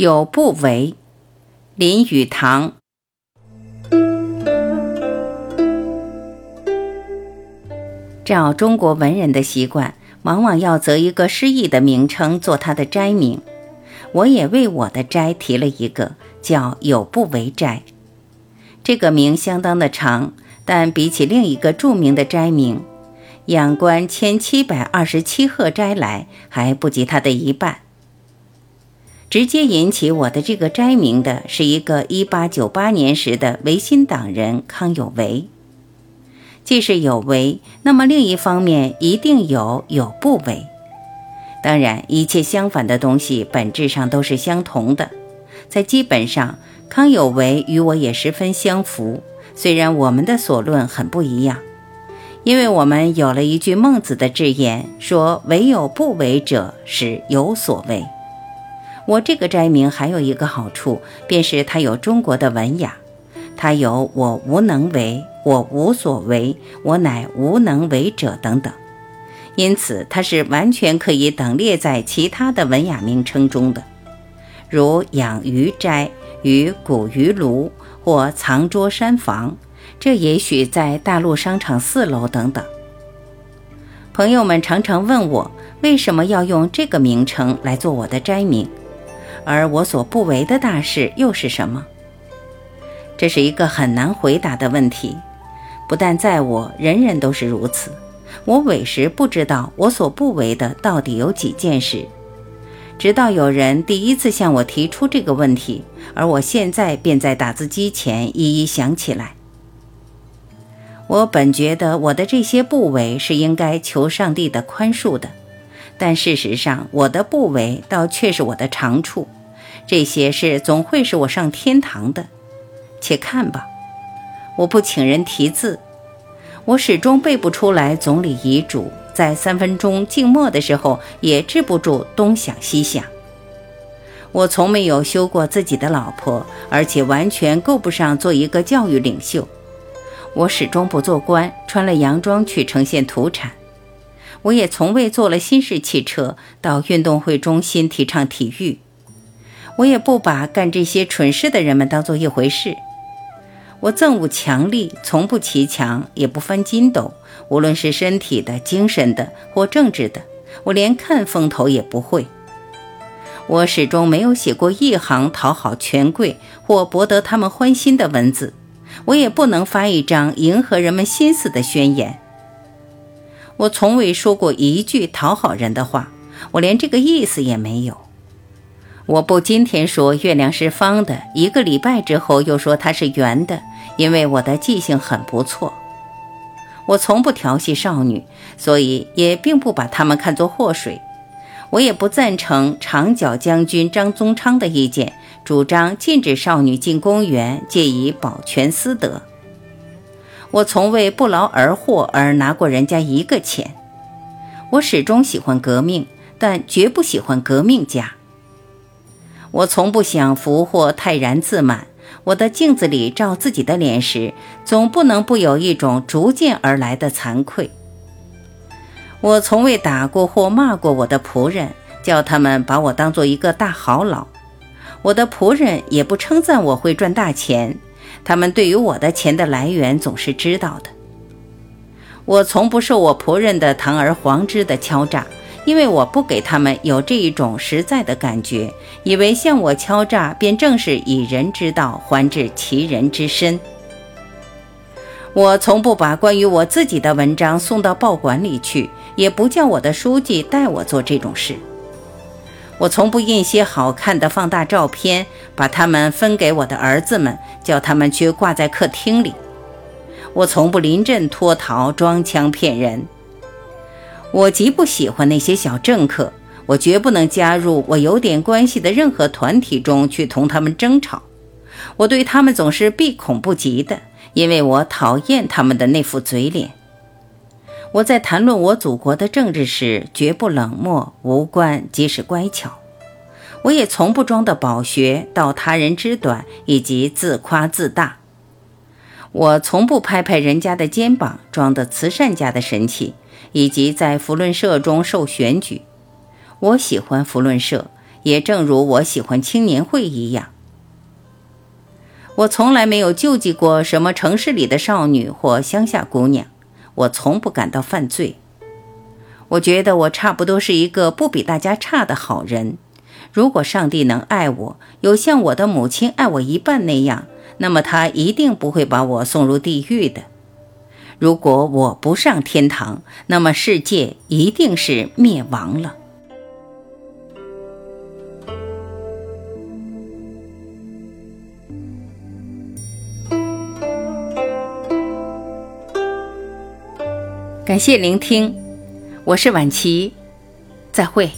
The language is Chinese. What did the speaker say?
有不为，林语堂。照中国文人的习惯，往往要择一个诗意的名称做他的斋名。我也为我的斋提了一个，叫“有不为斋”。这个名相当的长，但比起另一个著名的斋名“仰观千七百二十七壑斋”来，还不及它的一半。直接引起我的这个斋名的是一个一八九八年时的维新党人康有为。既是有为，那么另一方面一定有有不为。当然，一切相反的东西本质上都是相同的。在基本上，康有为与我也十分相符。虽然我们的所论很不一样，因为我们有了一句孟子的智言，说“唯有不为者，是有所为”。我这个斋名还有一个好处，便是它有中国的文雅，它有“我无能为，我无所为，我乃无能为者”等等，因此它是完全可以等列在其他的文雅名称中的，如养鱼斋与古鱼炉或藏桌山房，这也许在大陆商场四楼等等。朋友们常常问我，为什么要用这个名称来做我的斋名？而我所不为的大事又是什么？这是一个很难回答的问题。不但在我，人人都是如此。我委实不知道我所不为的到底有几件事。直到有人第一次向我提出这个问题，而我现在便在打字机前一一想起来。我本觉得我的这些不为是应该求上帝的宽恕的。但事实上，我的不为倒却是我的长处，这些事总会使我上天堂的。且看吧，我不请人题字，我始终背不出来总理遗嘱，在三分钟静默的时候也止不住东想西想。我从没有修过自己的老婆，而且完全够不上做一个教育领袖。我始终不做官，穿了洋装去呈现土产。我也从未坐了新式汽车到运动会中心提倡体育，我也不把干这些蠢事的人们当做一回事。我憎恶强力，从不骑墙，也不翻筋斗，无论是身体的、精神的或政治的，我连看风头也不会。我始终没有写过一行讨好权贵或博得他们欢心的文字，我也不能发一张迎合人们心思的宣言。我从未说过一句讨好人的话，我连这个意思也没有。我不今天说月亮是方的，一个礼拜之后又说它是圆的，因为我的记性很不错。我从不调戏少女，所以也并不把她们看作祸水。我也不赞成长角将军张宗昌的意见，主张禁止少女进公园，借以保全私德。我从未不劳而获而拿过人家一个钱。我始终喜欢革命，但绝不喜欢革命家。我从不享福或泰然自满。我的镜子里照自己的脸时，总不能不有一种逐渐而来的惭愧。我从未打过或骂过我的仆人，叫他们把我当做一个大好佬。我的仆人也不称赞我会赚大钱。他们对于我的钱的来源总是知道的。我从不受我仆人的堂而皇之的敲诈，因为我不给他们有这一种实在的感觉，以为向我敲诈便正是以人之道还治其人之身。我从不把关于我自己的文章送到报馆里去，也不叫我的书记带我做这种事。我从不印些好看的放大照片，把它们分给我的儿子们，叫他们去挂在客厅里。我从不临阵脱逃、装腔骗人。我极不喜欢那些小政客，我绝不能加入我有点关系的任何团体中去同他们争吵。我对他们总是避恐不及的，因为我讨厌他们的那副嘴脸。我在谈论我祖国的政治时，绝不冷漠无关，即使乖巧。我也从不装的饱学，道他人之短，以及自夸自大。我从不拍拍人家的肩膀，装的慈善家的神气，以及在福伦社中受选举。我喜欢福伦社，也正如我喜欢青年会一样。我从来没有救济过什么城市里的少女或乡下姑娘，我从不感到犯罪。我觉得我差不多是一个不比大家差的好人。如果上帝能爱我，有像我的母亲爱我一半那样，那么他一定不会把我送入地狱的。如果我不上天堂，那么世界一定是灭亡了。感谢聆听，我是晚琪，再会。